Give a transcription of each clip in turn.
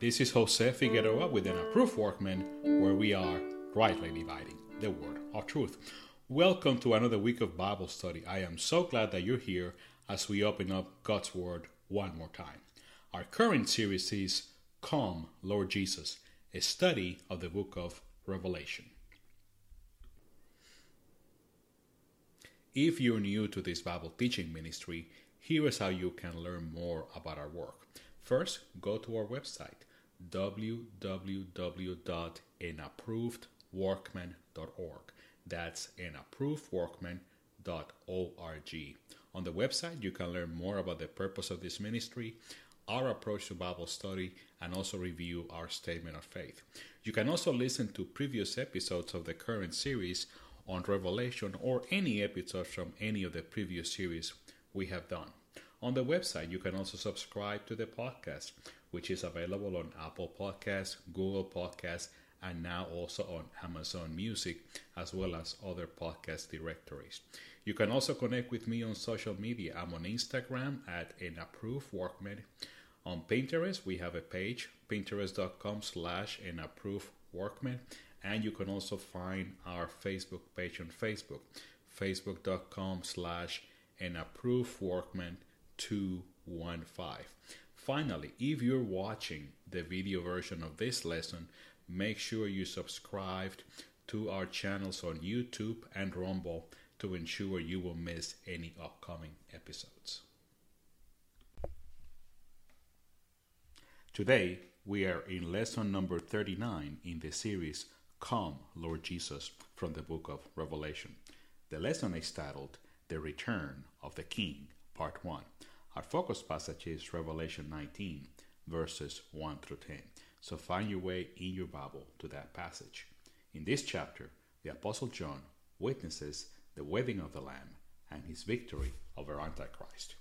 Hi, this is Jose Figueroa with an approved workman where we are rightly dividing the word of truth. Welcome to another week of Bible study. I am so glad that you're here as we open up God's Word one more time. Our current series is Come, Lord Jesus, a study of the book of Revelation. If you're new to this Bible teaching ministry, here is how you can learn more about our work. First, go to our website www.anapprovedworkman.org. That's anapprovedworkman.org. On the website, you can learn more about the purpose of this ministry, our approach to Bible study, and also review our statement of faith. You can also listen to previous episodes of the current series on Revelation or any episodes from any of the previous series we have done. On the website, you can also subscribe to the podcast, which is available on Apple Podcasts, Google Podcasts, and now also on Amazon Music, as well as other podcast directories. You can also connect with me on social media. I'm on Instagram at an approved workman. On Pinterest, we have a page, pinterest.com slash an approved workman. And you can also find our Facebook page on Facebook, facebook.com slash an approved workman 215. Finally, if you're watching the video version of this lesson, make sure you subscribed to our channels on YouTube and Rumble to ensure you will miss any upcoming episodes. Today, we are in lesson number 39 in the series Come, Lord Jesus, from the book of Revelation. The lesson is titled The Return of the King, Part 1. Our focus passage is Revelation 19, verses 1 through 10. So find your way in your Bible to that passage. In this chapter, the Apostle John witnesses the wedding of the Lamb and his victory over Antichrist.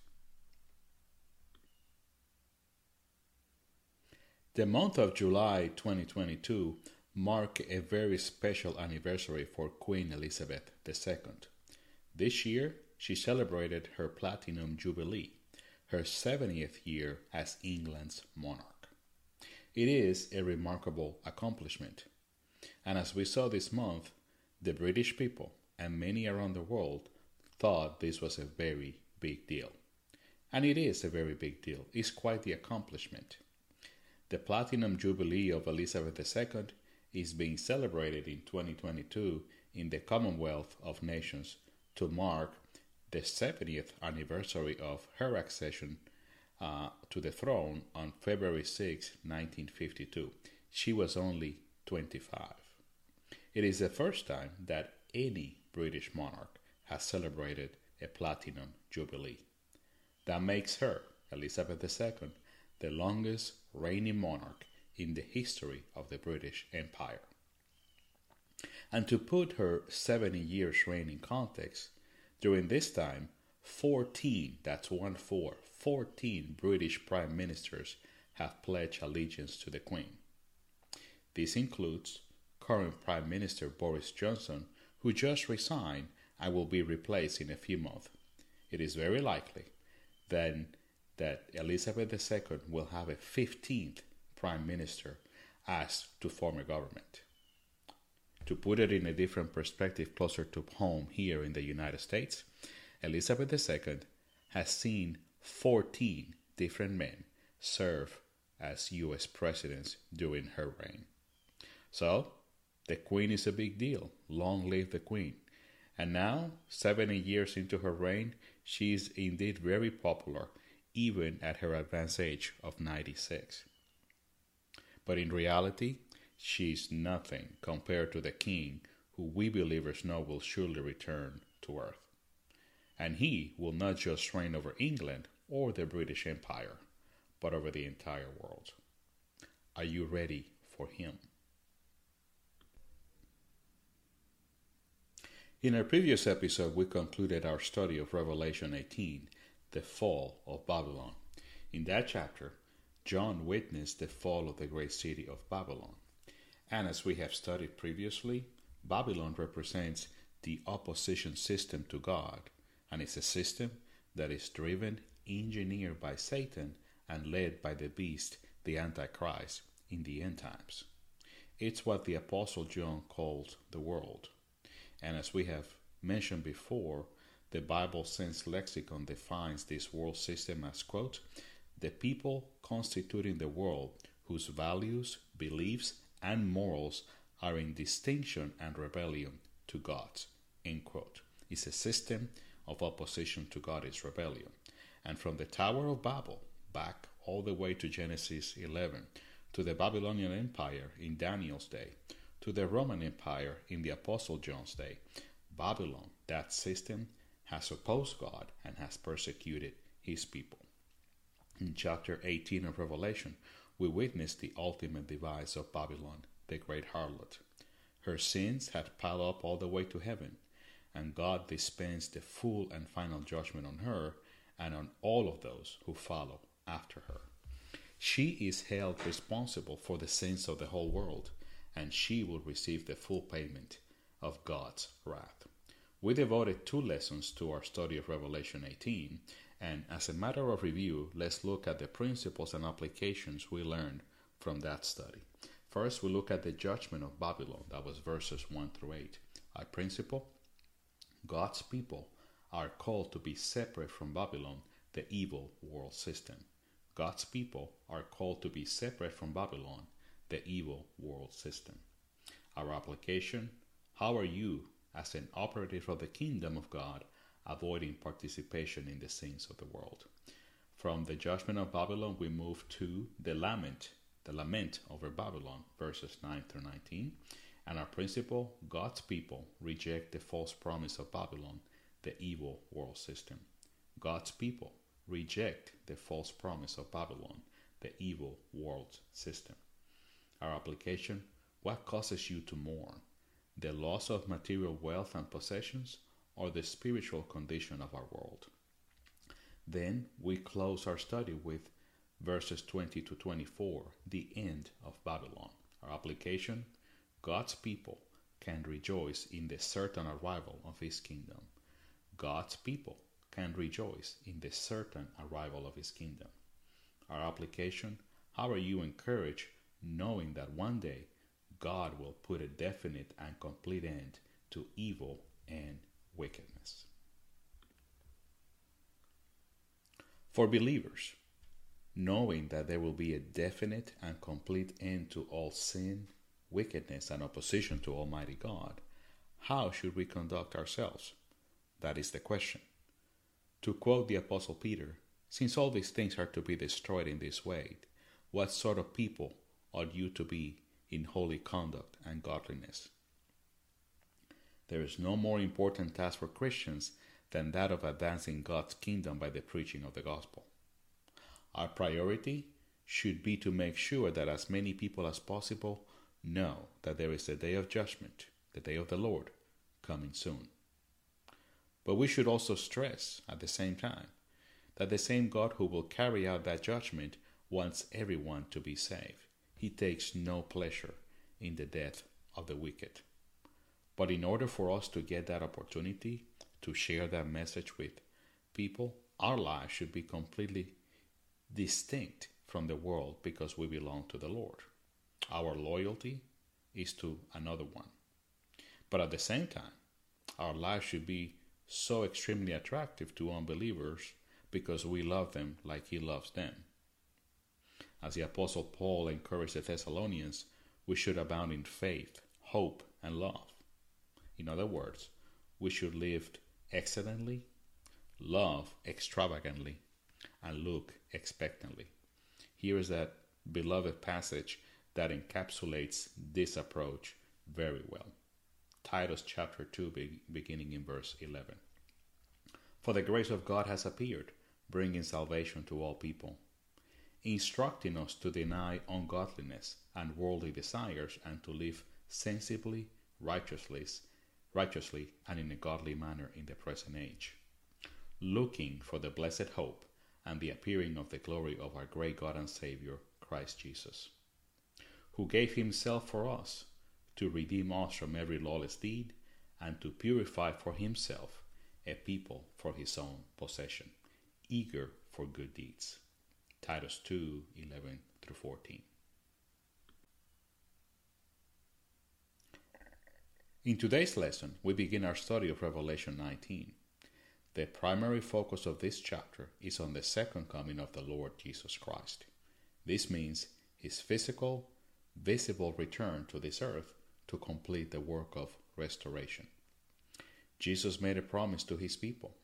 The month of July 2022 marked a very special anniversary for Queen Elizabeth II. This year, she celebrated her Platinum Jubilee her 70th year as England's monarch. It is a remarkable accomplishment. And as we saw this month, the British people and many around the world thought this was a very big deal. And it is a very big deal. It's quite the accomplishment. The Platinum Jubilee of Elizabeth II is being celebrated in 2022 in the Commonwealth of Nations to mark the 70th anniversary of her accession uh, to the throne on February 6, 1952. She was only 25. It is the first time that any British monarch has celebrated a platinum jubilee. That makes her, Elizabeth II, the longest reigning monarch in the history of the British Empire. And to put her 70 years reign in context, during this time, 14, that's 1 4, 14 British prime ministers have pledged allegiance to the Queen. This includes current Prime Minister Boris Johnson, who just resigned and will be replaced in a few months. It is very likely then that Elizabeth II will have a 15th Prime Minister asked to form a government. To put it in a different perspective closer to home here in the United States, Elizabeth II has seen 14 different men serve as US presidents during her reign. So, the Queen is a big deal. Long live the Queen. And now, 70 years into her reign, she is indeed very popular, even at her advanced age of 96. But in reality, she's nothing compared to the king who we believers know will surely return to earth. And he will not just reign over England or the British Empire, but over the entire world. Are you ready for him? In our previous episode, we concluded our study of Revelation 18, the fall of Babylon. In that chapter, John witnessed the fall of the great city of Babylon. And as we have studied previously, Babylon represents the opposition system to God, and it's a system that is driven, engineered by Satan, and led by the beast, the Antichrist in the end times. It's what the Apostle John called the world. And as we have mentioned before, the Bible Sense Lexicon defines this world system as, quote, the people constituting the world whose values, beliefs, and morals are in distinction and rebellion to God. end quote. It's a system of opposition to God is rebellion. And from the Tower of Babel back all the way to Genesis 11, to the Babylonian Empire in Daniel's day, to the Roman Empire in the Apostle John's day, Babylon, that system, has opposed God and has persecuted his people. In chapter 18 of Revelation, we witness the ultimate device of Babylon, the great harlot. Her sins had piled up all the way to heaven, and God dispensed the full and final judgment on her and on all of those who follow after her. She is held responsible for the sins of the whole world, and she will receive the full payment of God's wrath. We devoted two lessons to our study of Revelation 18, and as a matter of review, let's look at the principles and applications we learned from that study. First, we look at the judgment of Babylon, that was verses 1 through 8. Our principle God's people are called to be separate from Babylon, the evil world system. God's people are called to be separate from Babylon, the evil world system. Our application How are you, as an operative of the kingdom of God, avoiding participation in the sins of the world? From the judgment of Babylon, we move to the lament, the lament over Babylon, verses 9 through 19. And our principle God's people reject the false promise of Babylon, the evil world system. God's people reject the false promise of Babylon, the evil world system. Our application What causes you to mourn? The loss of material wealth and possessions, or the spiritual condition of our world? Then we close our study with verses 20 to 24, the end of Babylon. Our application God's people can rejoice in the certain arrival of his kingdom. God's people can rejoice in the certain arrival of his kingdom. Our application How are you encouraged knowing that one day God will put a definite and complete end to evil and wickedness? For believers, knowing that there will be a definite and complete end to all sin, wickedness, and opposition to Almighty God, how should we conduct ourselves? That is the question. To quote the Apostle Peter, since all these things are to be destroyed in this way, what sort of people ought you to be in holy conduct and godliness? There is no more important task for Christians than that of advancing God's kingdom by the preaching of the gospel. Our priority should be to make sure that as many people as possible know that there is a day of judgment, the day of the Lord, coming soon. But we should also stress at the same time that the same God who will carry out that judgment wants everyone to be saved. He takes no pleasure in the death of the wicked. But in order for us to get that opportunity to share that message with people, our lives should be completely distinct from the world because we belong to the Lord. Our loyalty is to another one. But at the same time, our lives should be so extremely attractive to unbelievers because we love them like He loves them. As the Apostle Paul encouraged the Thessalonians, we should abound in faith, hope, and love. In other words, we should live excellently, love extravagantly, and look expectantly. Here is that beloved passage that encapsulates this approach very well. Titus chapter 2, beginning in verse 11. For the grace of God has appeared, bringing salvation to all people, instructing us to deny ungodliness and worldly desires and to live sensibly, righteously, righteously and in a godly manner in the present age, looking for the blessed hope and the appearing of the glory of our great God and Savior, Christ Jesus who gave himself for us to redeem us from every lawless deed and to purify for himself a people for his own possession, eager for good deeds. Titus 2 11 through 14. In today's lesson, we begin our study of Revelation 19. The primary focus of this chapter is on the second coming of the Lord Jesus Christ. This means his physical, visible return to this earth to complete the work of restoration. Jesus made a promise to his people,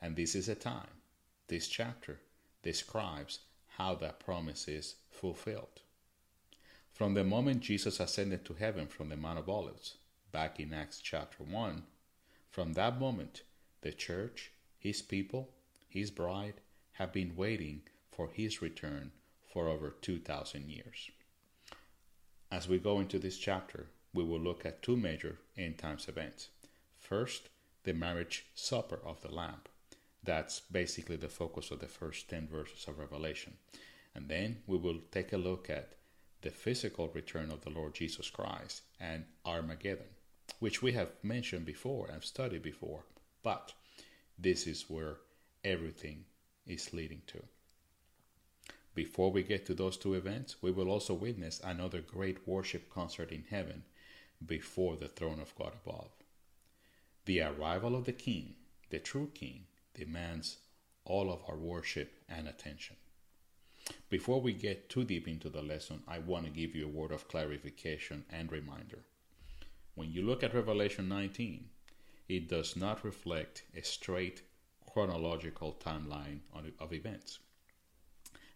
and this is a time, this chapter, describes how that promise is fulfilled. From the moment Jesus ascended to heaven from the Mount of Olives, back in Acts chapter 1, from that moment, the church, his people, his bride, have been waiting for his return for over 2,000 years. As we go into this chapter, we will look at two major end times events. First, the marriage supper of the Lamb. That's basically the focus of the first 10 verses of Revelation. And then we will take a look at the physical return of the Lord Jesus Christ and Armageddon which we have mentioned before and studied before, but this is where everything is leading to. Before we get to those two events, we will also witness another great worship concert in heaven before the throne of God above. The arrival of the King, the true King, demands all of our worship and attention. Before we get too deep into the lesson, I want to give you a word of clarification and reminder. When you look at Revelation 19, it does not reflect a straight chronological timeline of events.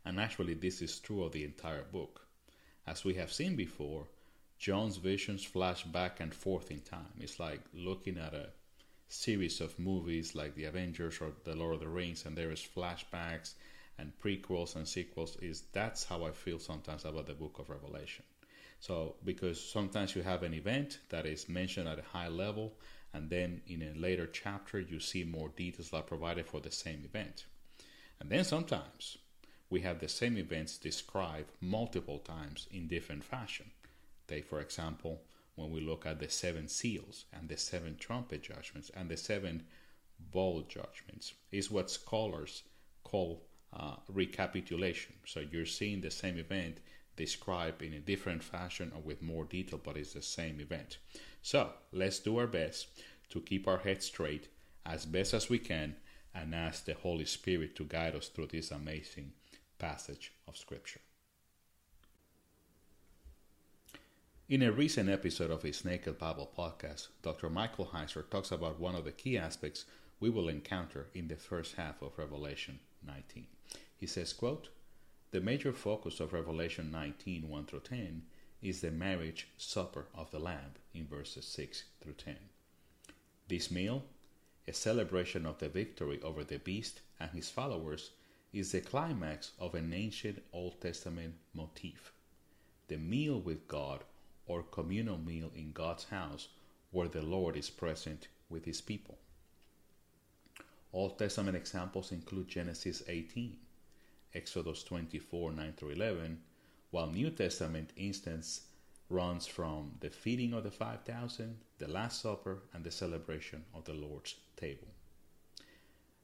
And actually, this is true of the entire book. As we have seen before, John's visions flash back and forth in time. It's like looking at a series of movies like The Avengers or The Lord of the Rings, and there is flashbacks and prequels and sequels. Is that's how I feel sometimes about the book of Revelation. So, because sometimes you have an event that is mentioned at a high level, and then in a later chapter, you see more details that are provided for the same event. And then sometimes we have the same events described multiple times in different fashion. Take, for example, when we look at the seven seals and the seven trumpet judgments and the seven bowl judgments, is what scholars call uh, recapitulation. So you're seeing the same event described in a different fashion or with more detail, but it's the same event. So let's do our best to keep our heads straight as best as we can and ask the Holy Spirit to guide us through this amazing passage of Scripture. In a recent episode of his Naked Bible podcast, Dr. Michael Heiser talks about one of the key aspects we will encounter in the first half of Revelation 19. He says, quote, the major focus of Revelation 19 1 through 10 is the marriage supper of the Lamb in verses 6 through 10. This meal, a celebration of the victory over the beast and his followers, is the climax of an ancient Old Testament motif the meal with God or communal meal in God's house where the Lord is present with his people. Old Testament examples include Genesis 18, Exodus 24 9 through 11, while New Testament instance runs from the feeding of the 5,000, the Last Supper, and the celebration of the Lord's table.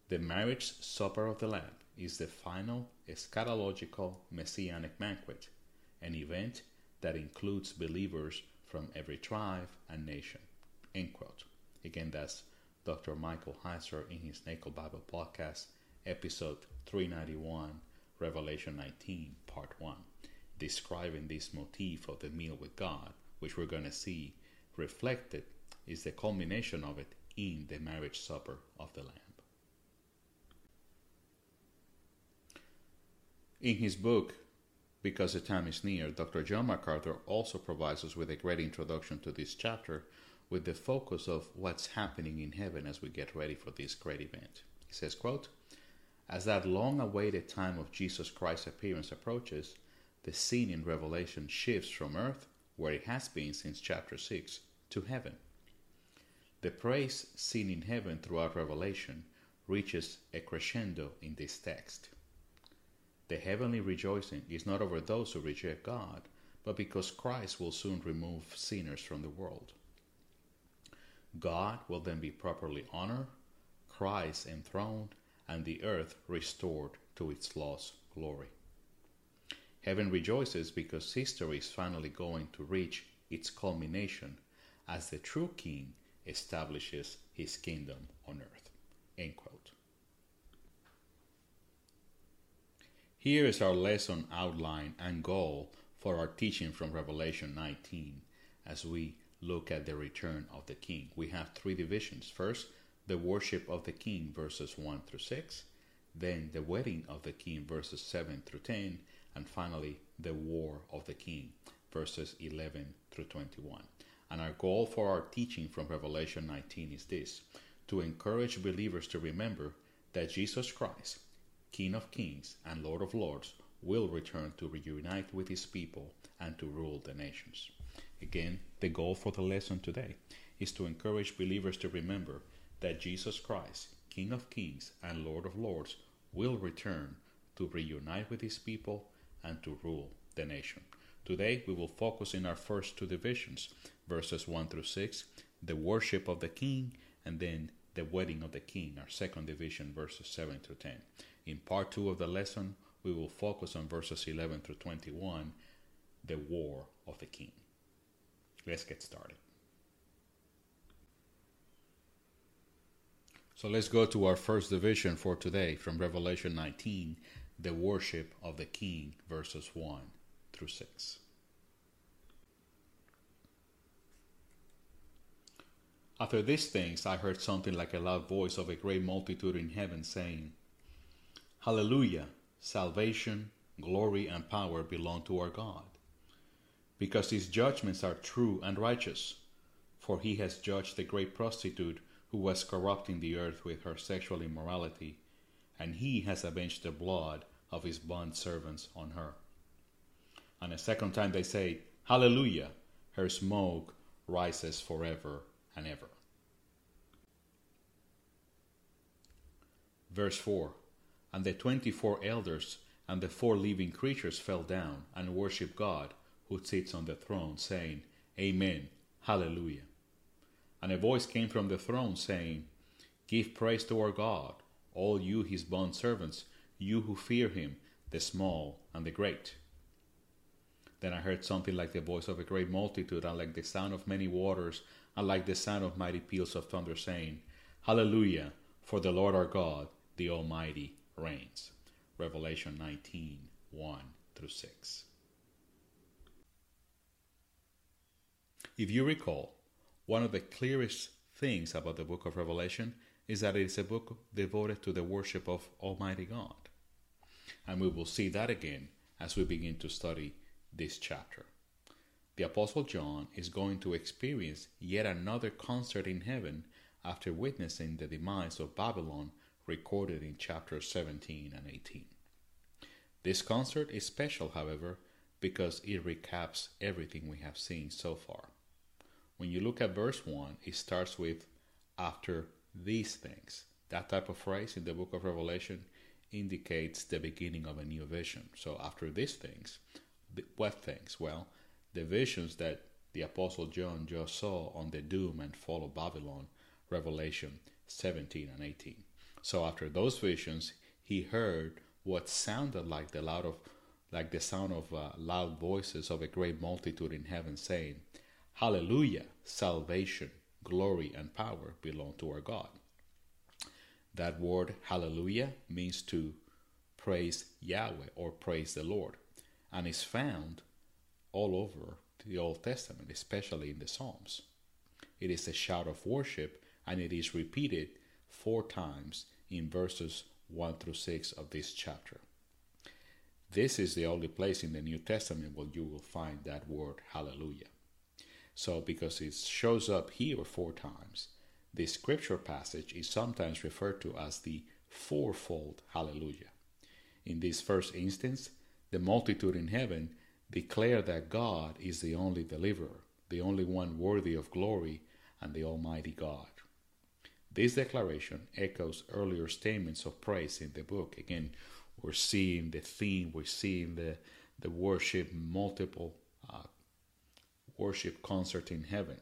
The marriage supper of the Lamb is the final eschatological messianic banquet, an event that includes believers from every tribe and nation. End quote. Again, that's Dr. Michael Heiser in his Naked Bible podcast, episode 391 Revelation 19, part 1, describing this motif of the meal with God, which we're going to see reflected is the culmination of it in the marriage supper of the Lamb. In his book, Because the Time is Near, Dr. John MacArthur also provides us with a great introduction to this chapter with the focus of what's happening in heaven as we get ready for this great event. He says, quote, as that long awaited time of Jesus Christ's appearance approaches, the scene in Revelation shifts from earth, where it has been since chapter 6, to heaven. The praise seen in heaven throughout Revelation reaches a crescendo in this text. The heavenly rejoicing is not over those who reject God, but because Christ will soon remove sinners from the world. God will then be properly honored, Christ enthroned, and the earth restored to its lost glory. Heaven rejoices because history is finally going to reach its culmination as the true king establishes his kingdom on earth. Here is our lesson outline and goal for our teaching from Revelation 19 as we look at the return of the king. We have three divisions. First, the worship of the king, verses 1 through 6, then the wedding of the king, verses 7 through 10, and finally the war of the king, verses 11 through 21. And our goal for our teaching from Revelation 19 is this to encourage believers to remember that Jesus Christ, King of kings and Lord of lords, will return to reunite with his people and to rule the nations. Again, the goal for the lesson today is to encourage believers to remember that Jesus Christ, King of kings and Lord of lords, will return to reunite with his people and to rule the nation. Today we will focus in our first two divisions, verses 1 through 6, the worship of the king, and then the wedding of the king, our second division, verses 7 through 10. In part 2 of the lesson, we will focus on verses 11 through 21, the war of the king. Let's get started. So let's go to our first division for today from Revelation 19, the worship of the king, verses 1 through 6. After these things, I heard something like a loud voice of a great multitude in heaven saying, Hallelujah! Salvation, glory, and power belong to our God, because his judgments are true and righteous. For he has judged the great prostitute who was corrupting the earth with her sexual immorality, and he has avenged the blood of his bond servants on her. And a second time they say, Hallelujah! Her smoke rises forever and ever. Verse 4 And the twenty four elders and the four living creatures fell down and worshipped God who sits on the throne, saying, Amen, Hallelujah. And a voice came from the throne saying, Give praise to our God, all you his bond servants, you who fear him, the small and the great. Then I heard something like the voice of a great multitude, and like the sound of many waters, and like the sound of mighty peals of thunder, saying, Hallelujah, for the Lord our God, the Almighty, reigns. Revelation 19 1 through 6. If you recall, one of the clearest things about the book of Revelation is that it is a book devoted to the worship of Almighty God. And we will see that again as we begin to study this chapter. The Apostle John is going to experience yet another concert in heaven after witnessing the demise of Babylon recorded in chapters 17 and 18. This concert is special, however, because it recaps everything we have seen so far. When you look at verse 1, it starts with after these things. That type of phrase in the book of Revelation indicates the beginning of a new vision. So after these things, what things? Well, the visions that the Apostle John just saw on the doom and fall of Babylon, Revelation 17 and 18. So after those visions, he heard what sounded like the loud of like the sound of uh, loud voices of a great multitude in heaven saying, Hallelujah, salvation, glory, and power belong to our God. That word hallelujah means to praise Yahweh or praise the Lord and is found all over the Old Testament, especially in the Psalms. It is a shout of worship and it is repeated four times in verses 1 through 6 of this chapter. This is the only place in the New Testament where you will find that word hallelujah. So, because it shows up here four times, this scripture passage is sometimes referred to as the fourfold hallelujah. In this first instance, the multitude in heaven declare that God is the only deliverer, the only one worthy of glory, and the Almighty God. This declaration echoes earlier statements of praise in the book. Again, we're seeing the theme, we're seeing the, the worship, multiple worship concert in heaven.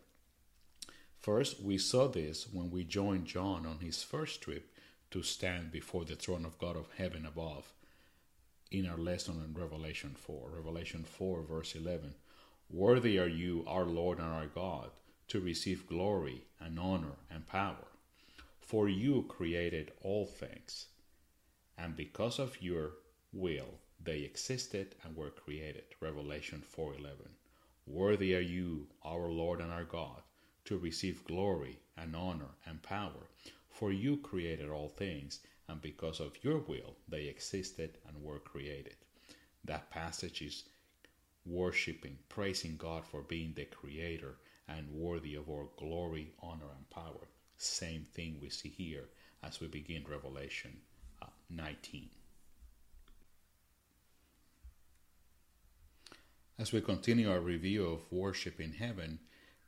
First, we saw this when we joined John on his first trip to stand before the throne of God of heaven above in our lesson in Revelation 4. Revelation 4, verse 11. Worthy are you, our Lord and our God, to receive glory and honor and power. For you created all things, and because of your will they existed and were created. Revelation 4:11. Worthy are you, our Lord and our God, to receive glory and honor and power, for you created all things, and because of your will they existed and were created. That passage is worshiping, praising God for being the creator and worthy of our glory, honor, and power. Same thing we see here as we begin Revelation uh, 19. As we continue our review of worship in heaven,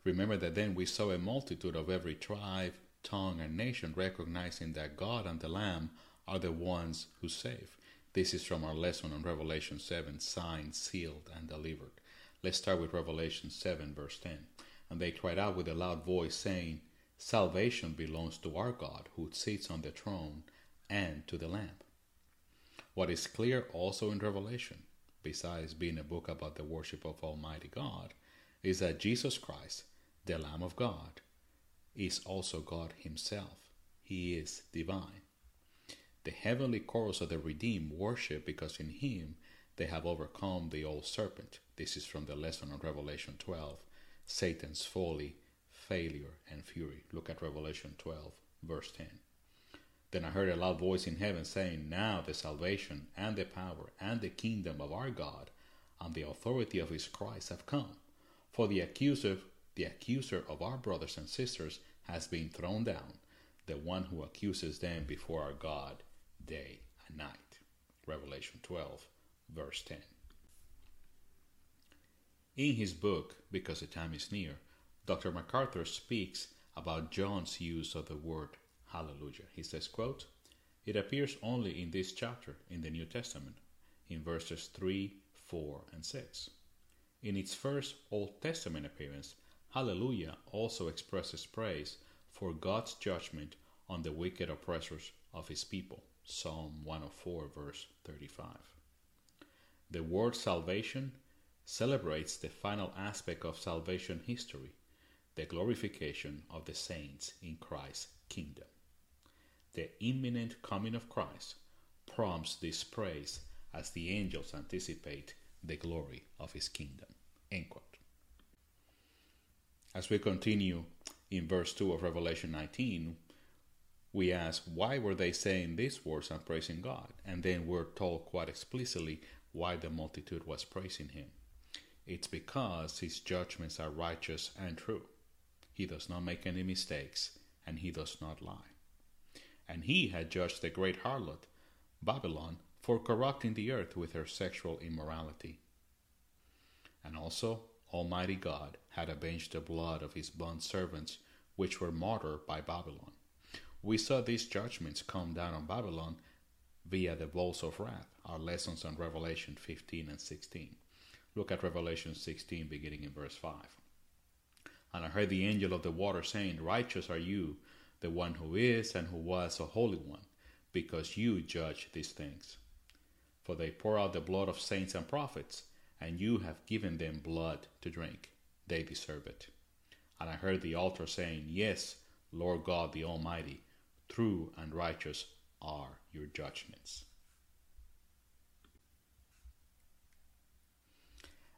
remember that then we saw a multitude of every tribe, tongue, and nation recognizing that God and the Lamb are the ones who save. This is from our lesson on Revelation 7 signed, sealed, and delivered. Let's start with Revelation 7, verse 10. And they cried out with a loud voice, saying, Salvation belongs to our God who sits on the throne and to the Lamb. What is clear also in Revelation, besides being a book about the worship of Almighty God, is that Jesus Christ, the Lamb of God, is also God Himself. He is divine. The heavenly chorus of the redeemed worship because in Him they have overcome the old serpent. This is from the lesson on Revelation 12 Satan's folly, failure, and fury. Look at Revelation 12, verse 10. Then I heard a loud voice in heaven saying, Now the salvation and the power and the kingdom of our God and the authority of his Christ have come. For the accuser, the accuser of our brothers and sisters has been thrown down, the one who accuses them before our God day and night. Revelation 12, verse 10. In his book, Because the Time is Near, Dr. MacArthur speaks about John's use of the word hallelujah. He says, quote, It appears only in this chapter in the New Testament, in verses 3, 4, and 6. In its first Old Testament appearance, hallelujah also expresses praise for God's judgment on the wicked oppressors of his people. Psalm 104, verse 35. The word salvation celebrates the final aspect of salvation history, the glorification of the saints in Christ's kingdom. The imminent coming of Christ prompts this praise as the angels anticipate the glory of his kingdom. As we continue in verse 2 of Revelation 19, we ask, why were they saying these words and praising God? And then we're told quite explicitly why the multitude was praising him. It's because his judgments are righteous and true. He does not make any mistakes, and he does not lie. And he had judged the great harlot, Babylon, for corrupting the earth with her sexual immorality. And also, Almighty God had avenged the blood of his bond servants, which were martyred by Babylon. We saw these judgments come down on Babylon via the bowls of wrath, our lessons on Revelation 15 and 16. Look at Revelation 16, beginning in verse 5. And I heard the angel of the water saying, Righteous are you, the one who is and who was a holy one, because you judge these things. For they pour out the blood of saints and prophets, and you have given them blood to drink. They deserve it. And I heard the altar saying, Yes, Lord God the Almighty, true and righteous are your judgments.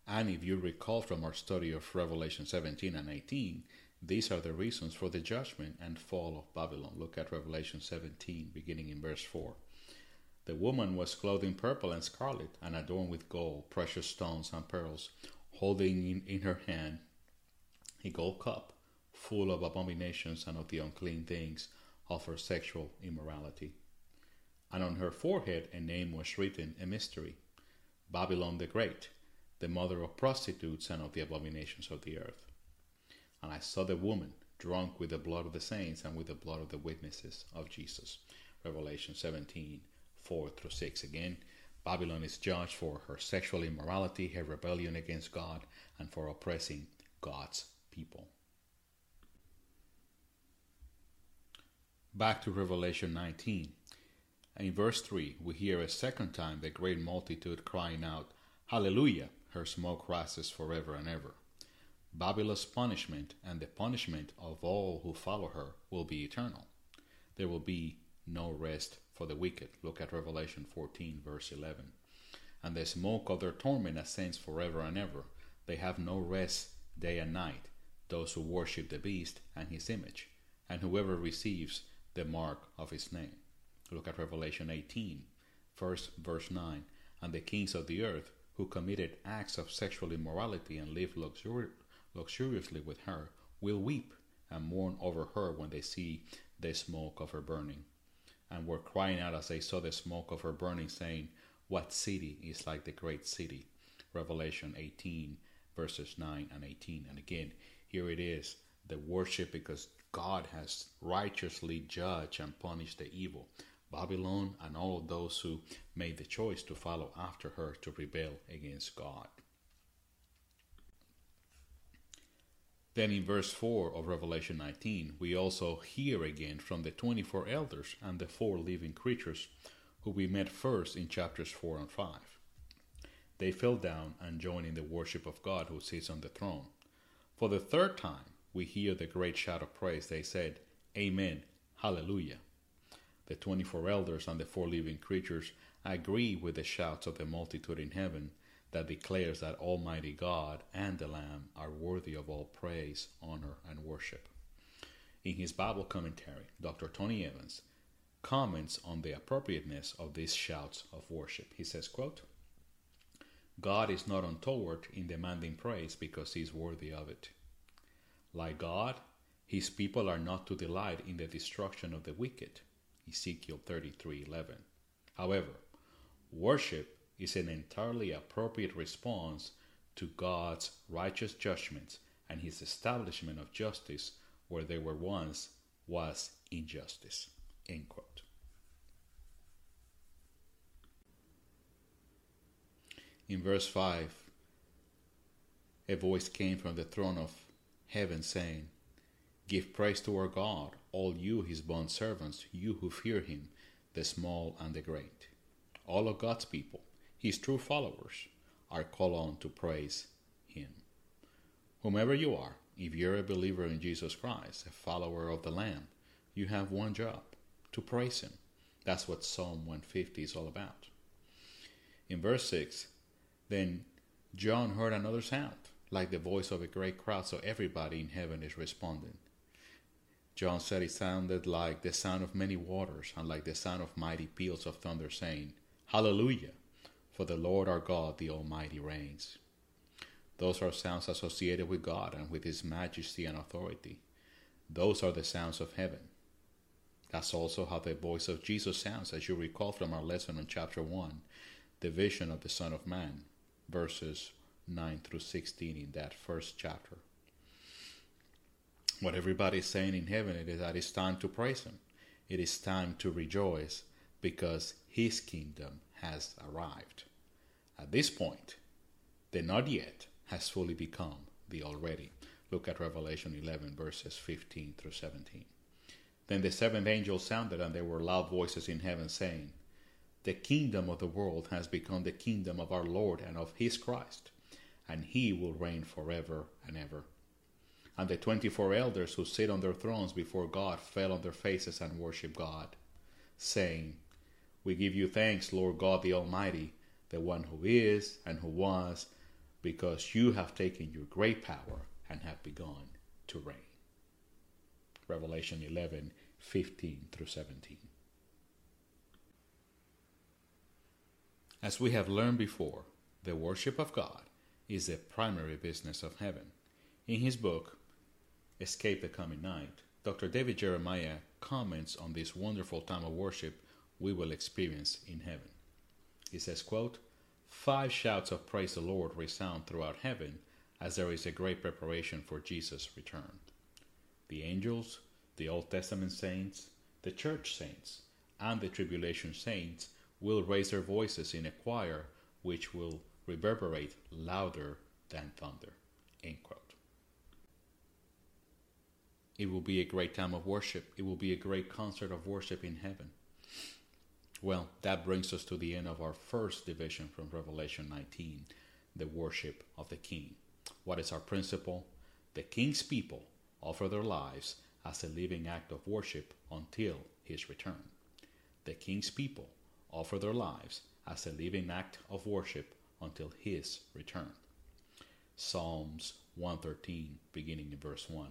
And if you recall from our study of Revelation 17 and 18, these are the reasons for the judgment and fall of Babylon. Look at Revelation 17, beginning in verse 4. The woman was clothed in purple and scarlet, and adorned with gold, precious stones, and pearls, holding in, in her hand a gold cup full of abominations and of the unclean things of her sexual immorality. And on her forehead a name was written, a mystery Babylon the Great the mother of prostitutes and of the abominations of the earth. And I saw the woman drunk with the blood of the saints and with the blood of the witnesses of Jesus. Revelation 17 4 through 6. Again, Babylon is judged for her sexual immorality, her rebellion against God, and for oppressing God's people. Back to Revelation 19. In verse 3, we hear a second time the great multitude crying out, Hallelujah! Her smoke rises forever and ever. Babylon's punishment and the punishment of all who follow her will be eternal. There will be no rest for the wicked. Look at Revelation 14, verse 11. And the smoke of their torment ascends forever and ever. They have no rest day and night, those who worship the beast and his image, and whoever receives the mark of his name. Look at Revelation 18, first verse 9. And the kings of the earth who committed acts of sexual immorality and lived luxuri- luxuriously with her will weep and mourn over her when they see the smoke of her burning, and were crying out as they saw the smoke of her burning, saying, What city is like the great city? Revelation 18, verses 9 and 18. And again, here it is the worship because God has righteously judged and punished the evil. Babylon and all of those who made the choice to follow after her to rebel against God. Then in verse 4 of Revelation 19, we also hear again from the 24 elders and the four living creatures who we met first in chapters 4 and 5. They fell down and joined in the worship of God who sits on the throne. For the third time, we hear the great shout of praise. They said, Amen, Hallelujah. The 24 elders and the four living creatures agree with the shouts of the multitude in heaven that declares that Almighty God and the Lamb are worthy of all praise, honor, and worship. In his Bible commentary, Dr. Tony Evans comments on the appropriateness of these shouts of worship. He says, quote, God is not untoward in demanding praise because he is worthy of it. Like God, his people are not to delight in the destruction of the wicked. Ezekiel 33:11. However, worship is an entirely appropriate response to God's righteous judgments and his establishment of justice where there were once was injustice. End quote. In verse 5, a voice came from the throne of heaven saying, Give praise to our God, all you his bond servants, you who fear him, the small and the great. All of God's people, his true followers, are called on to praise him. Whomever you are, if you're a believer in Jesus Christ, a follower of the Lamb, you have one job to praise him. That's what Psalm 150 is all about. In verse 6, then John heard another sound, like the voice of a great crowd, so everybody in heaven is responding. John said it sounded like the sound of many waters and like the sound of mighty peals of thunder, saying, Hallelujah! For the Lord our God, the Almighty, reigns. Those are sounds associated with God and with His majesty and authority. Those are the sounds of heaven. That's also how the voice of Jesus sounds, as you recall from our lesson on chapter 1, the vision of the Son of Man, verses 9 through 16 in that first chapter. What everybody is saying in heaven is that it's time to praise Him. It is time to rejoice because His kingdom has arrived. At this point, the not yet has fully become the already. Look at Revelation 11, verses 15 through 17. Then the seventh angel sounded, and there were loud voices in heaven saying, The kingdom of the world has become the kingdom of our Lord and of his Christ, and he will reign forever and ever. And the twenty four elders who sit on their thrones before God fell on their faces and worshiped God, saying, We give you thanks, Lord God the Almighty, the one who is and who was, because you have taken your great power and have begun to reign. Revelation 11 15 through 17. As we have learned before, the worship of God is the primary business of heaven. In his book, Escape the Coming Night, Dr. David Jeremiah comments on this wonderful time of worship we will experience in heaven. He says, quote, Five shouts of praise the Lord resound throughout heaven as there is a great preparation for Jesus' return. The angels, the Old Testament saints, the church saints, and the tribulation saints will raise their voices in a choir which will reverberate louder than thunder. It will be a great time of worship. It will be a great concert of worship in heaven. Well, that brings us to the end of our first division from Revelation 19 the worship of the king. What is our principle? The king's people offer their lives as a living act of worship until his return. The king's people offer their lives as a living act of worship until his return. Psalms 113, beginning in verse 1.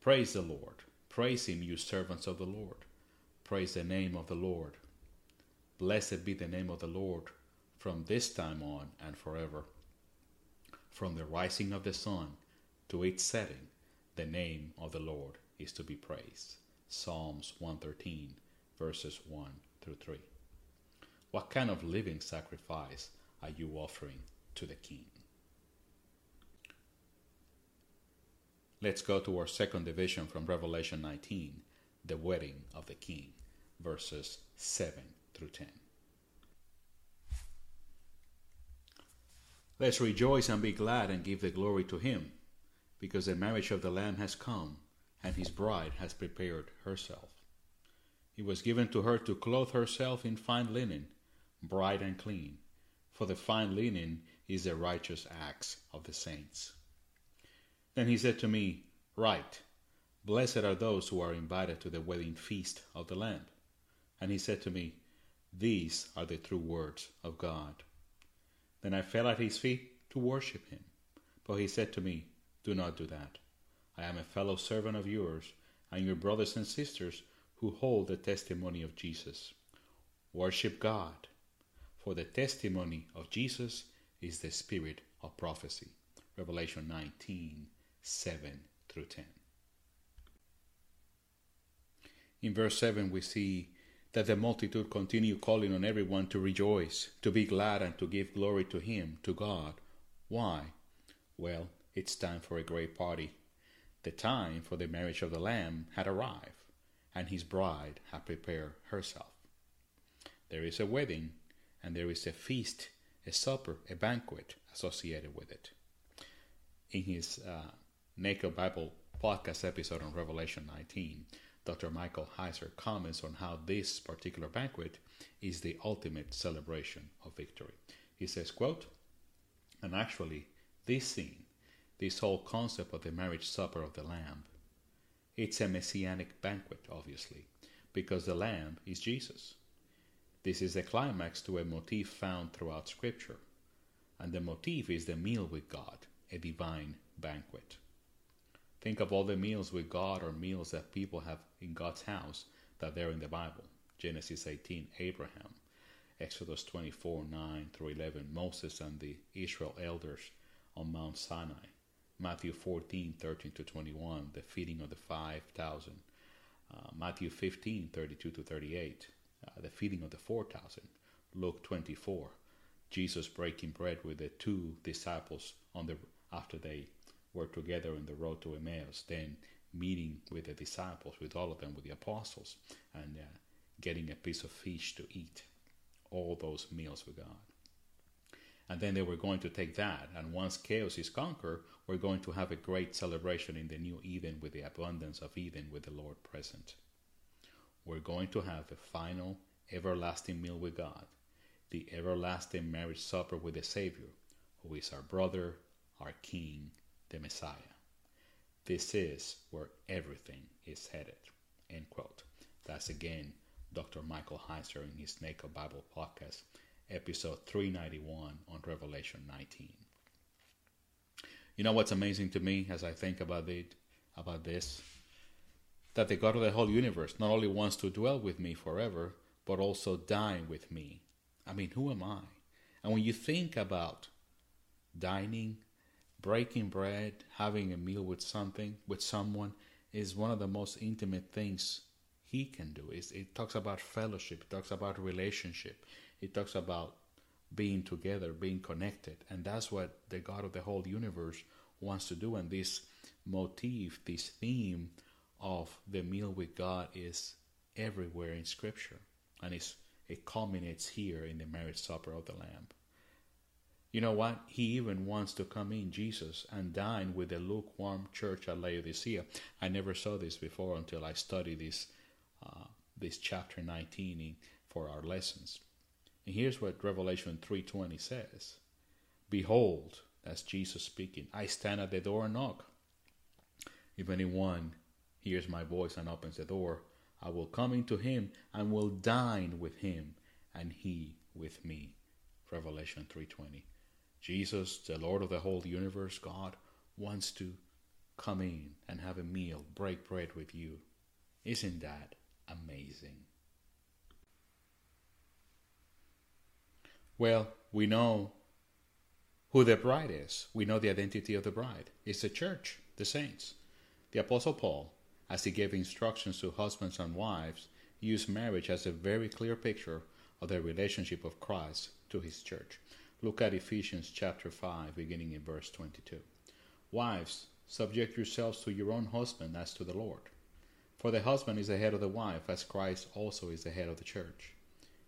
Praise the Lord. Praise him, you servants of the Lord. Praise the name of the Lord. Blessed be the name of the Lord from this time on and forever. From the rising of the sun to its setting, the name of the Lord is to be praised. Psalms 113, verses 1 through 3. What kind of living sacrifice are you offering to the King? Let's go to our second division from Revelation 19, the wedding of the King, verses 7 through 10. Let's rejoice and be glad and give the glory to him, because the marriage of the Lamb has come, and his bride has prepared herself. It was given to her to clothe herself in fine linen, bright and clean, for the fine linen is the righteous acts of the saints. Then he said to me, Write, Blessed are those who are invited to the wedding feast of the Lamb. And he said to me, These are the true words of God. Then I fell at his feet to worship him. But he said to me, Do not do that. I am a fellow servant of yours and your brothers and sisters who hold the testimony of Jesus. Worship God, for the testimony of Jesus is the spirit of prophecy. Revelation 19 7 through 10. In verse 7, we see that the multitude continue calling on everyone to rejoice, to be glad, and to give glory to Him, to God. Why? Well, it's time for a great party. The time for the marriage of the Lamb had arrived, and his bride had prepared herself. There is a wedding, and there is a feast, a supper, a banquet associated with it. In his uh, Naked Bible podcast episode on Revelation 19, Dr. Michael Heiser comments on how this particular banquet is the ultimate celebration of victory. He says, quote, and actually, this scene, this whole concept of the marriage supper of the Lamb, it's a messianic banquet, obviously, because the Lamb is Jesus. This is a climax to a motif found throughout Scripture, and the motif is the meal with God, a divine banquet. Think of all the meals with God or meals that people have in God's house that they're in the Bible. Genesis 18, Abraham. Exodus 24, 9 through 11, Moses and the Israel elders on Mount Sinai. Matthew 14, 13 to 21, the feeding of the 5,000. Uh, Matthew 15, 32 to 38, uh, the feeding of the 4,000. Luke 24, Jesus breaking bread with the two disciples on the after they were together on the road to Emmaus, then meeting with the disciples, with all of them, with the apostles, and uh, getting a piece of fish to eat. All those meals with God. And then they were going to take that, and once chaos is conquered, we're going to have a great celebration in the new Eden with the abundance of Eden with the Lord present. We're going to have a final, everlasting meal with God, the everlasting marriage supper with the Savior, who is our brother, our King, the Messiah. This is where everything is headed. End quote. That's again Dr. Michael Heiser in his Naked Bible podcast, episode 391 on Revelation 19. You know what's amazing to me as I think about it, about this? That the God of the whole universe not only wants to dwell with me forever, but also dine with me. I mean, who am I? And when you think about dining breaking bread, having a meal with something, with someone, is one of the most intimate things he can do. It's, it talks about fellowship, it talks about relationship, it talks about being together, being connected. And that's what the God of the whole universe wants to do. And this motif, this theme of the meal with God is everywhere in Scripture. And it's, it culminates here in the marriage supper of the Lamb. You know what? He even wants to come in, Jesus, and dine with the lukewarm church at Laodicea. I never saw this before until I studied this, uh, this chapter 19 in for our lessons. And here's what Revelation 3:20 says. Behold, that's Jesus speaking, I stand at the door and knock. If anyone hears my voice and opens the door, I will come into him and will dine with him and he with me. Revelation 3:20. Jesus, the Lord of the whole universe, God wants to come in and have a meal, break bread with you. Isn't that amazing? Well, we know who the bride is. We know the identity of the bride. It's the church, the saints. The Apostle Paul, as he gave instructions to husbands and wives, used marriage as a very clear picture of the relationship of Christ to his church. Look at Ephesians chapter 5, beginning in verse 22. Wives, subject yourselves to your own husband as to the Lord. For the husband is the head of the wife, as Christ also is the head of the church,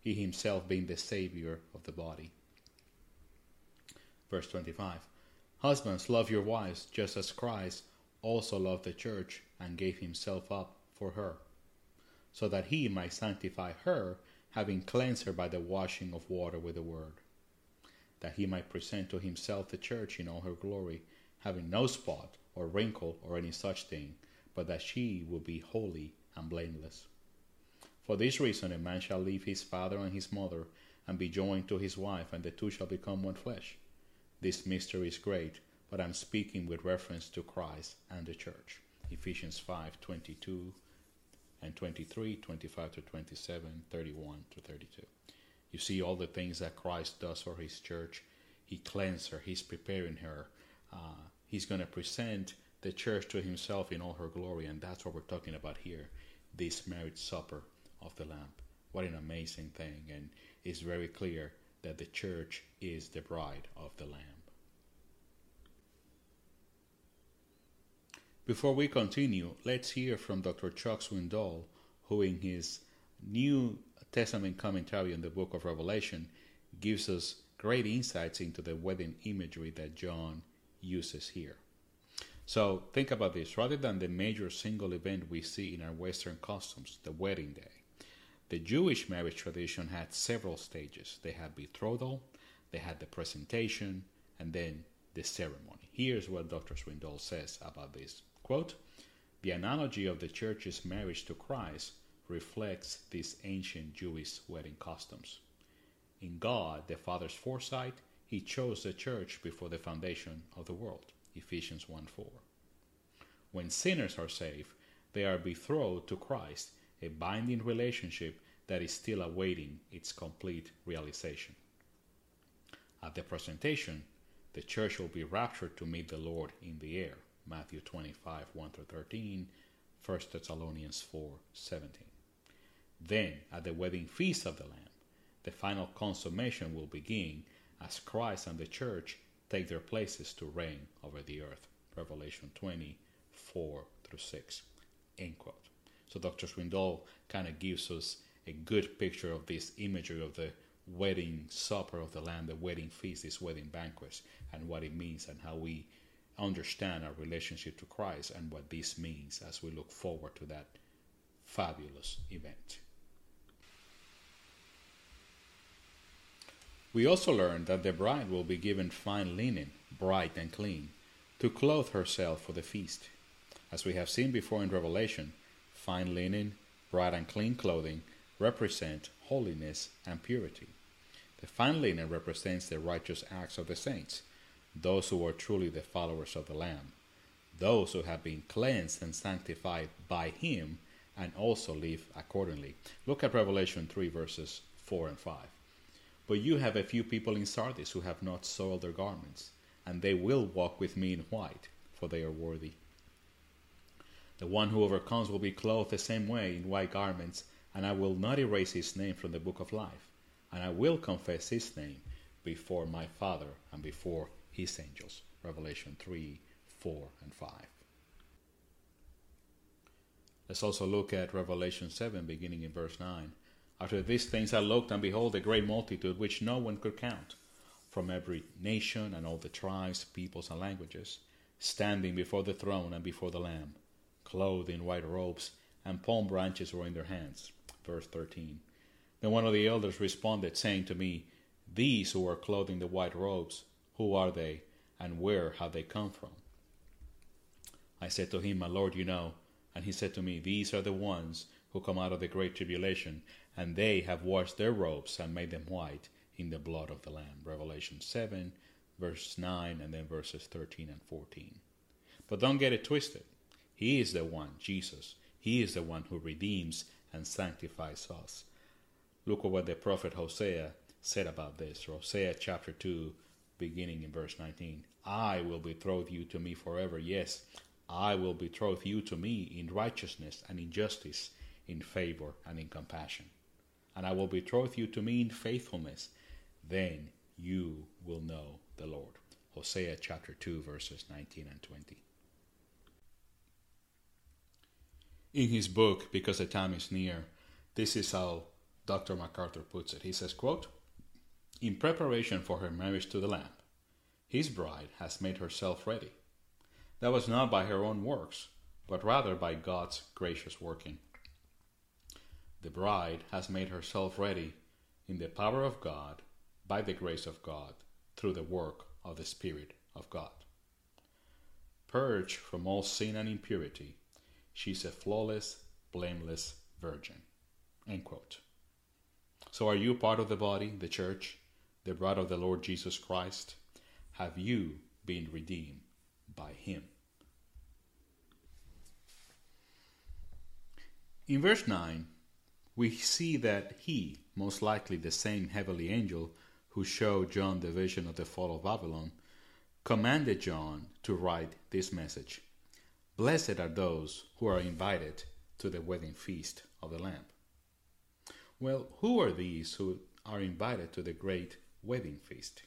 he himself being the Savior of the body. Verse 25 Husbands, love your wives, just as Christ also loved the church and gave himself up for her, so that he might sanctify her, having cleansed her by the washing of water with the word, that he might present to himself the church in all her glory, having no spot or wrinkle or any such thing, but that she would be holy and blameless. For this reason, a man shall leave his father and his mother, and be joined to his wife, and the two shall become one flesh. This mystery is great, but I'm speaking with reference to Christ and the church. Ephesians 5 22 and 23, 25 to 27, 31 to 32. You see all the things that Christ does for his church. He cleanses her, he's preparing her. Uh, he's going to present the church to himself in all her glory, and that's what we're talking about here this marriage supper of the Lamb. What an amazing thing! And it's very clear that the church is the bride of the Lamb. Before we continue, let's hear from Dr. Chuck Swindoll, who, in his New Testament commentary on the book of Revelation, gives us great insights into the wedding imagery that John uses here. So think about this rather than the major single event we see in our Western customs, the wedding day, the Jewish marriage tradition had several stages. They had betrothal, they had the presentation, and then the ceremony. Here's what Dr. Swindoll says about this. Quote, the analogy of the church's marriage to Christ reflects these ancient Jewish wedding customs. In God, the Father's foresight, He chose the church before the foundation of the world. Ephesians 1 4. When sinners are saved, they are betrothed to Christ a binding relationship that is still awaiting its complete realization. At the presentation, the church will be raptured to meet the Lord in the air. Matthew 25, 1 through 13, 1 Thessalonians 4, 17. Then, at the wedding feast of the Lamb, the final consummation will begin as Christ and the church take their places to reign over the earth. Revelation 20, 4 through 6. End quote. So Dr. Swindoll kind of gives us a good picture of this imagery of the wedding supper of the Lamb, the wedding feast, this wedding banquet, and what it means and how we understand our relationship to Christ and what this means as we look forward to that fabulous event. We also learn that the bride will be given fine linen, bright and clean, to clothe herself for the feast. As we have seen before in Revelation, fine linen, bright and clean clothing represent holiness and purity. The fine linen represents the righteous acts of the saints, those who are truly the followers of the Lamb, those who have been cleansed and sanctified by Him and also live accordingly. Look at Revelation 3, verses 4 and 5. But you have a few people in Sardis who have not soiled their garments, and they will walk with me in white, for they are worthy. The one who overcomes will be clothed the same way in white garments, and I will not erase his name from the book of life, and I will confess his name before my Father and before his angels. Revelation 3, 4, and 5. Let's also look at Revelation 7, beginning in verse 9. After these things I looked, and behold, a great multitude which no one could count, from every nation and all the tribes, peoples, and languages, standing before the throne and before the Lamb clothed in white robes, and palm branches were in their hands. Verse 13. Then one of the elders responded, saying to me, These who are clothed in the white robes, who are they, and where have they come from? I said to him, My Lord, you know. And he said to me, These are the ones who come out of the great tribulation, and they have washed their robes and made them white in the blood of the Lamb. Revelation 7, verse 9, and then verses 13 and 14. But don't get it twisted. He is the one, Jesus. He is the one who redeems and sanctifies us. Look at what the prophet Hosea said about this. Hosea chapter 2, beginning in verse 19. I will betroth you to me forever. Yes, I will betroth you to me in righteousness and in justice, in favor and in compassion. And I will betroth you to me in faithfulness. Then you will know the Lord. Hosea chapter 2, verses 19 and 20. In his book, Because the Time is Near, this is how Dr. MacArthur puts it. He says, quote, In preparation for her marriage to the Lamb, his bride has made herself ready. That was not by her own works, but rather by God's gracious working. The bride has made herself ready in the power of God, by the grace of God, through the work of the Spirit of God. Purged from all sin and impurity, she is a flawless, blameless virgin. So, are you part of the body, the church, the bride of the Lord Jesus Christ? Have you been redeemed by Him? In verse 9, we see that he, most likely the same heavenly angel who showed John the vision of the fall of Babylon, commanded John to write this message Blessed are those who are invited to the wedding feast of the Lamb. Well, who are these who are invited to the great wedding feast?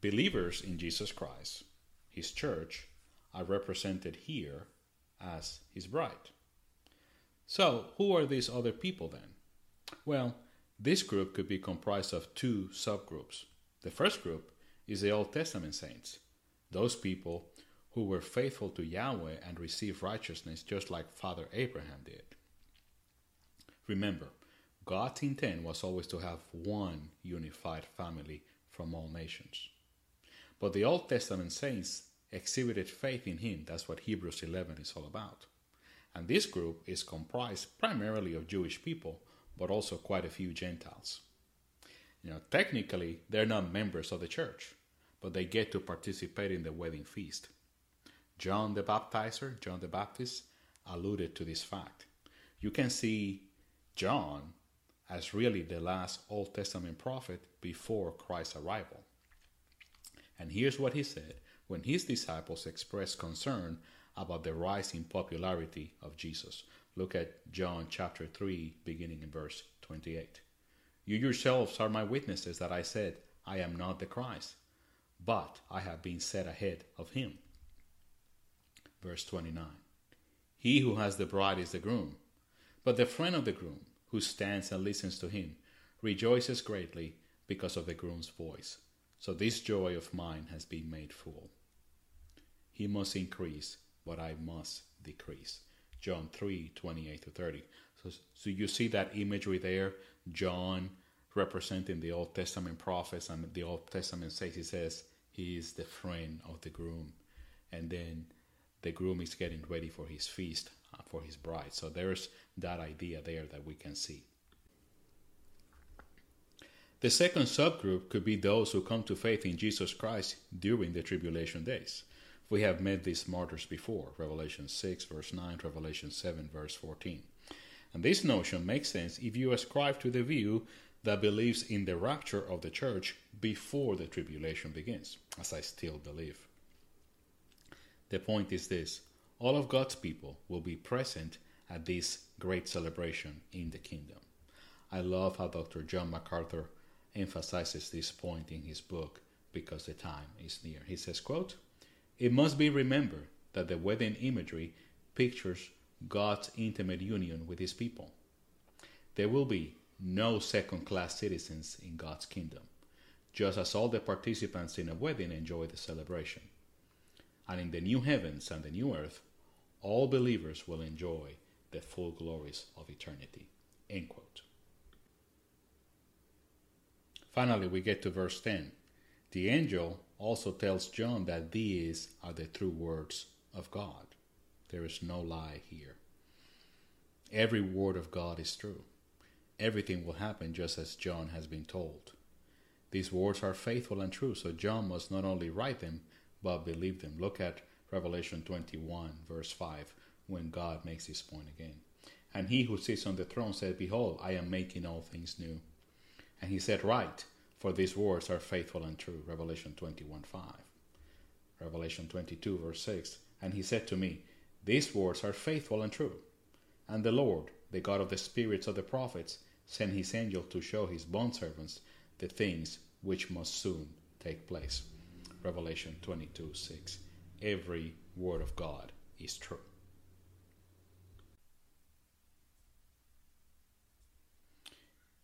Believers in Jesus Christ, his church, are represented here as his bride. So, who are these other people then? Well, this group could be comprised of two subgroups. The first group is the Old Testament saints, those people who were faithful to Yahweh and received righteousness just like Father Abraham did. Remember, God's intent was always to have one unified family from all nations. But the Old Testament saints exhibited faith in Him. That's what Hebrews 11 is all about. And this group is comprised primarily of Jewish people, but also quite a few Gentiles. You know, technically, they're not members of the church, but they get to participate in the wedding feast. John the Baptizer, John the Baptist, alluded to this fact. You can see John as really the last Old Testament prophet before Christ's arrival. And here's what he said when his disciples expressed concern about the rising popularity of Jesus. Look at John chapter 3, beginning in verse 28. You yourselves are my witnesses that I said, I am not the Christ, but I have been set ahead of him. Verse 29. He who has the bride is the groom, but the friend of the groom, who stands and listens to him, rejoices greatly because of the groom's voice. So this joy of mine has been made full. He must increase, but I must decrease. John 3 28 to 30. So, so you see that imagery there. John representing the Old Testament prophets, and the Old Testament says he says he is the friend of the groom, and then the groom is getting ready for his feast uh, for his bride. So there's that idea there that we can see. The second subgroup could be those who come to faith in Jesus Christ during the tribulation days. We have met these martyrs before, Revelation 6, verse 9, Revelation 7, verse 14. And this notion makes sense if you ascribe to the view that believes in the rapture of the church before the tribulation begins, as I still believe. The point is this all of God's people will be present at this great celebration in the kingdom. I love how Dr. John MacArthur emphasizes this point in his book because the time is near. He says, quote, it must be remembered that the wedding imagery pictures God's intimate union with his people. There will be no second class citizens in God's kingdom, just as all the participants in a wedding enjoy the celebration. And in the new heavens and the new earth, all believers will enjoy the full glories of eternity. End quote. Finally, we get to verse 10. The angel also tells John that these are the true words of God. There is no lie here. Every word of God is true. Everything will happen just as John has been told. These words are faithful and true, so John must not only write them, but believe them. Look at Revelation 21, verse 5, when God makes this point again. And he who sits on the throne said, Behold, I am making all things new. And he said, Write, for these words are faithful and true. Revelation 21, 5. Revelation 22, verse 6. And he said to me, These words are faithful and true. And the Lord, the God of the spirits of the prophets, sent his angel to show his bondservants the things which must soon take place. Revelation 22, 6. Every word of God is true.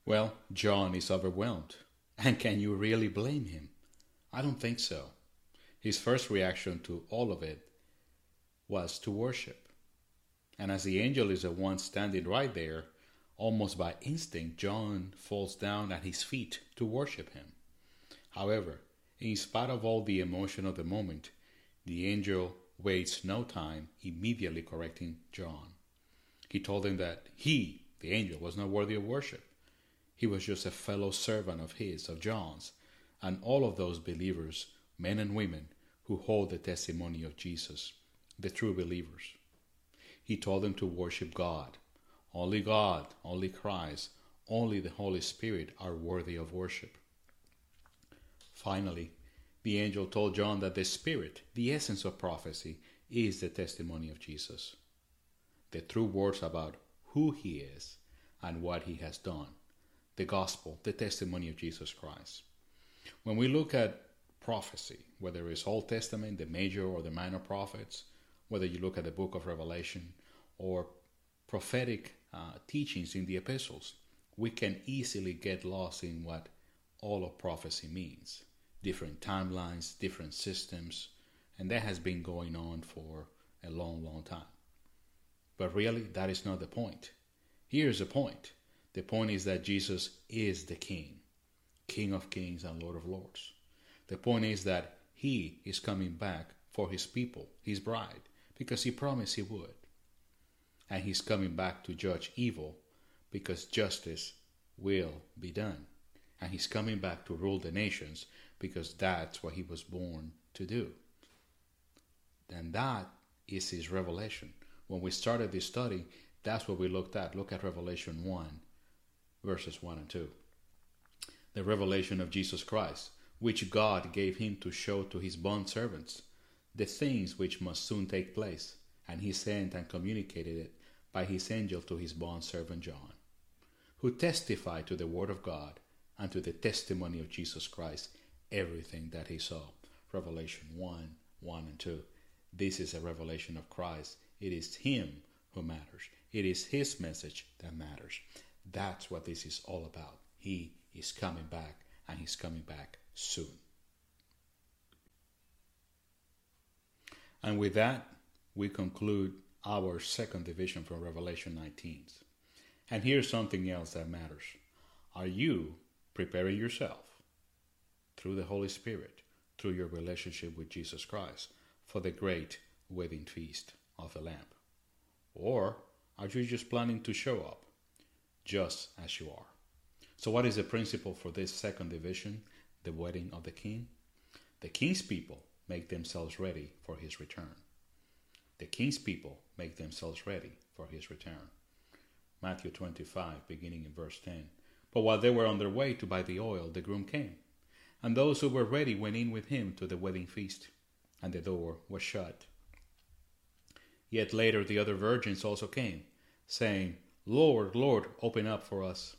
Well, John is overwhelmed. And can you really blame him? I don't think so. His first reaction to all of it was to worship. And as the angel is the one standing right there, almost by instinct, John falls down at his feet to worship him. However, in spite of all the emotion of the moment, the angel wastes no time immediately correcting John. He told him that he, the angel, was not worthy of worship. He was just a fellow servant of his, of John's, and all of those believers, men and women, who hold the testimony of Jesus, the true believers. He told them to worship God. Only God, only Christ, only the Holy Spirit are worthy of worship. Finally, the angel told John that the Spirit, the essence of prophecy, is the testimony of Jesus. The true words about who he is and what he has done the gospel, the testimony of Jesus Christ. When we look at prophecy, whether it's Old Testament, the major or the minor prophets, whether you look at the book of Revelation or prophetic uh, teachings in the epistles, we can easily get lost in what all of prophecy means. Different timelines, different systems, and that has been going on for a long, long time. But really, that is not the point. Here's the point the point is that Jesus is the King, King of kings and Lord of lords. The point is that he is coming back for his people, his bride, because he promised he would. And he's coming back to judge evil because justice will be done. And he's coming back to rule the nations because that's what he was born to do. And that is his revelation. When we started this study, that's what we looked at. Look at Revelation 1 verses 1 and 2. The revelation of Jesus Christ, which God gave him to show to his bond servants, the things which must soon take place, and he sent and communicated it by his angel to his bond servant John, who testified to the word of God and to the testimony of Jesus Christ everything that he saw. Revelation 1 1 and 2. This is a revelation of Christ. It is Him who matters. It is His message that matters. That's what this is all about. He is coming back, and He's coming back soon. And with that, we conclude our second division from Revelation 19. And here's something else that matters. Are you preparing yourself through the Holy Spirit, through your relationship with Jesus Christ, for the great wedding feast of the Lamb? Or are you just planning to show up just as you are. So, what is the principle for this second division, the wedding of the king? The king's people make themselves ready for his return. The king's people make themselves ready for his return. Matthew 25, beginning in verse 10. But while they were on their way to buy the oil, the groom came. And those who were ready went in with him to the wedding feast, and the door was shut. Yet later the other virgins also came, saying, Lord, Lord, open up for us.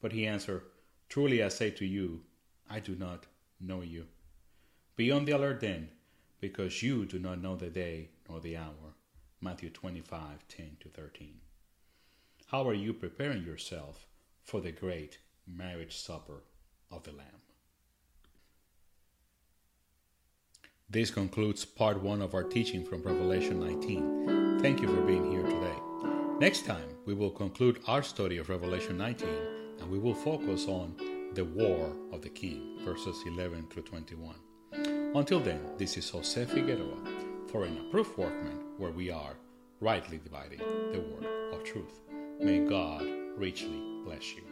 But he answered, Truly I say to you, I do not know you. Be on the alert then, because you do not know the day nor the hour. Matthew 25, 10 to 13. How are you preparing yourself for the great marriage supper of the Lamb? This concludes part one of our teaching from Revelation 19. Thank you for being here today. Next time, we will conclude our study of Revelation 19 and we will focus on The War of the King, verses 11 through 21. Until then, this is Jose Figueroa for an approved workman where we are rightly dividing the word of truth. May God richly bless you.